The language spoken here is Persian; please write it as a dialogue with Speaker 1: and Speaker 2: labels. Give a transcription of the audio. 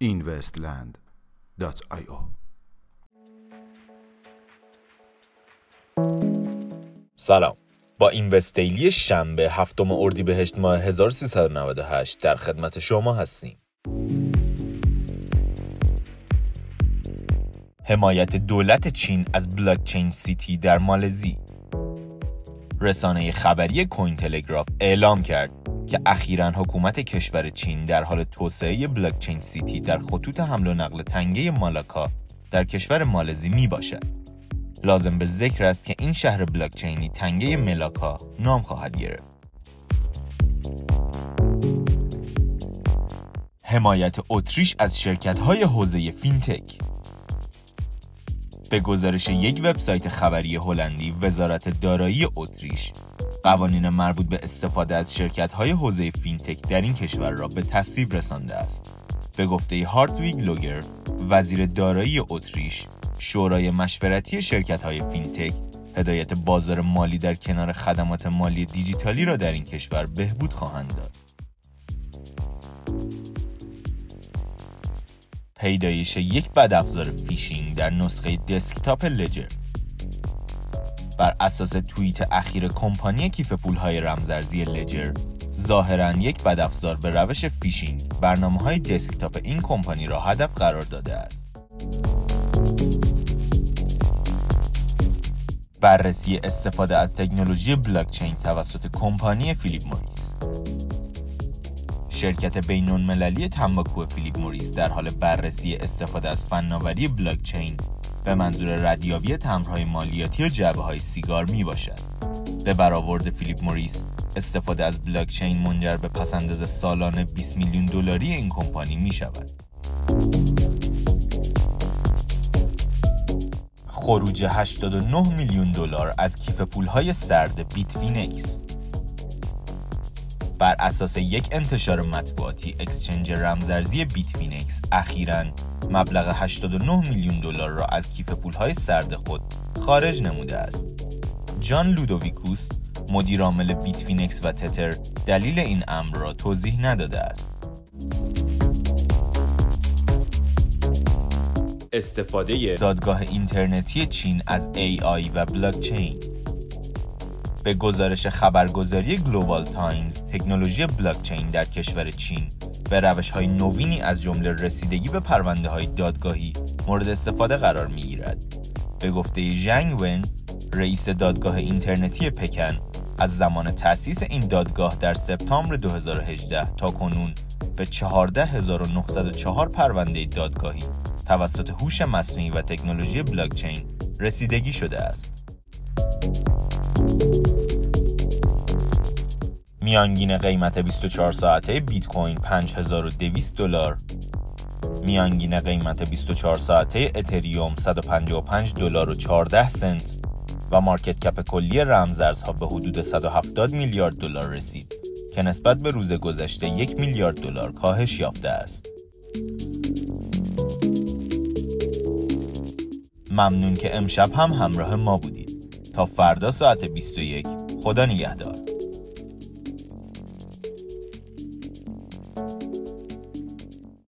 Speaker 1: investland.io
Speaker 2: سلام. با این وستیلی شنبه هفتم اردیبهشت ماه 1398 در خدمت شما هستیم. حمایت دولت چین از بلاکچین سیتی در مالزی رسانه خبری کوین تلگراف اعلام کرد که اخیرا حکومت کشور چین در حال توسعه blockchain city در خطوط حمل و نقل تنگه مالاکا در کشور مالزی می باشد. لازم به ذکر است که این شهر بلاکچینی تنگه ملاکا نام خواهد گرفت. حمایت اتریش از شرکت های حوزه فینتک به گزارش یک وبسایت خبری هلندی وزارت دارایی اتریش قوانین مربوط به استفاده از شرکت های حوزه فینتک در این کشور را به تصویب رسانده است. به گفته هاردویگ لوگر، وزیر دارایی اتریش، شورای مشورتی شرکت های فینتک هدایت بازار مالی در کنار خدمات مالی دیجیتالی را در این کشور بهبود خواهند داد. پیدایش یک بدافزار فیشینگ در نسخه دسکتاپ لجر بر اساس توییت اخیر کمپانی کیف پولهای رمزارزی لجر ظاهرا یک بدافزار به روش فیشینگ برنامه های دسکتاپ این کمپانی را هدف قرار داده است. بررسی استفاده از تکنولوژی بلاکچین توسط کمپانی فیلیپ موریس شرکت بین المللی تنباکو فیلیپ موریس در حال بررسی استفاده از فناوری بلاکچین به منظور ردیابی تمبرهای مالیاتی و جعبه های سیگار می باشد. به برآورد فیلیپ موریس استفاده از بلاکچین منجر به پس‌انداز سالانه 20 میلیون دلاری این کمپانی می شود. خروج 89 میلیون دلار از کیف پولهای سرد بیتفینکس بر اساس یک انتشار مطبوعاتی exchange رمزارزی بیتفینکس اخیرا مبلغ 89 میلیون دلار را از کیف پولهای سرد خود خارج نموده است. جان لودویکوس مدیر عامل بیتفینکس و تتر دلیل این امر را توضیح نداده است. استفاده دادگاه اینترنتی چین از AI و بلاکچین به گزارش خبرگزاری گلوبال تایمز تکنولوژی بلاکچین در کشور چین به روش های نوینی از جمله رسیدگی به پرونده های دادگاهی مورد استفاده قرار می گیرد. به گفته ژنگ ون رئیس دادگاه اینترنتی پکن از زمان تأسیس این دادگاه در سپتامبر 2018 تا کنون به 14904 پرونده دادگاهی توسط هوش مصنوعی و تکنولوژی بلاکچین رسیدگی شده است. میانگین قیمت 24 ساعته بیت کوین 5200 دلار میانگین قیمت 24 ساعته اتریوم 155 دلار و 14 سنت و مارکت کپ کلی رمزارزها به حدود 170 میلیارد دلار رسید که نسبت به روز گذشته یک میلیارد دلار کاهش یافته است. ممنون که امشب هم همراه ما بودید. تا فردا ساعت 21 خدا نگهدار.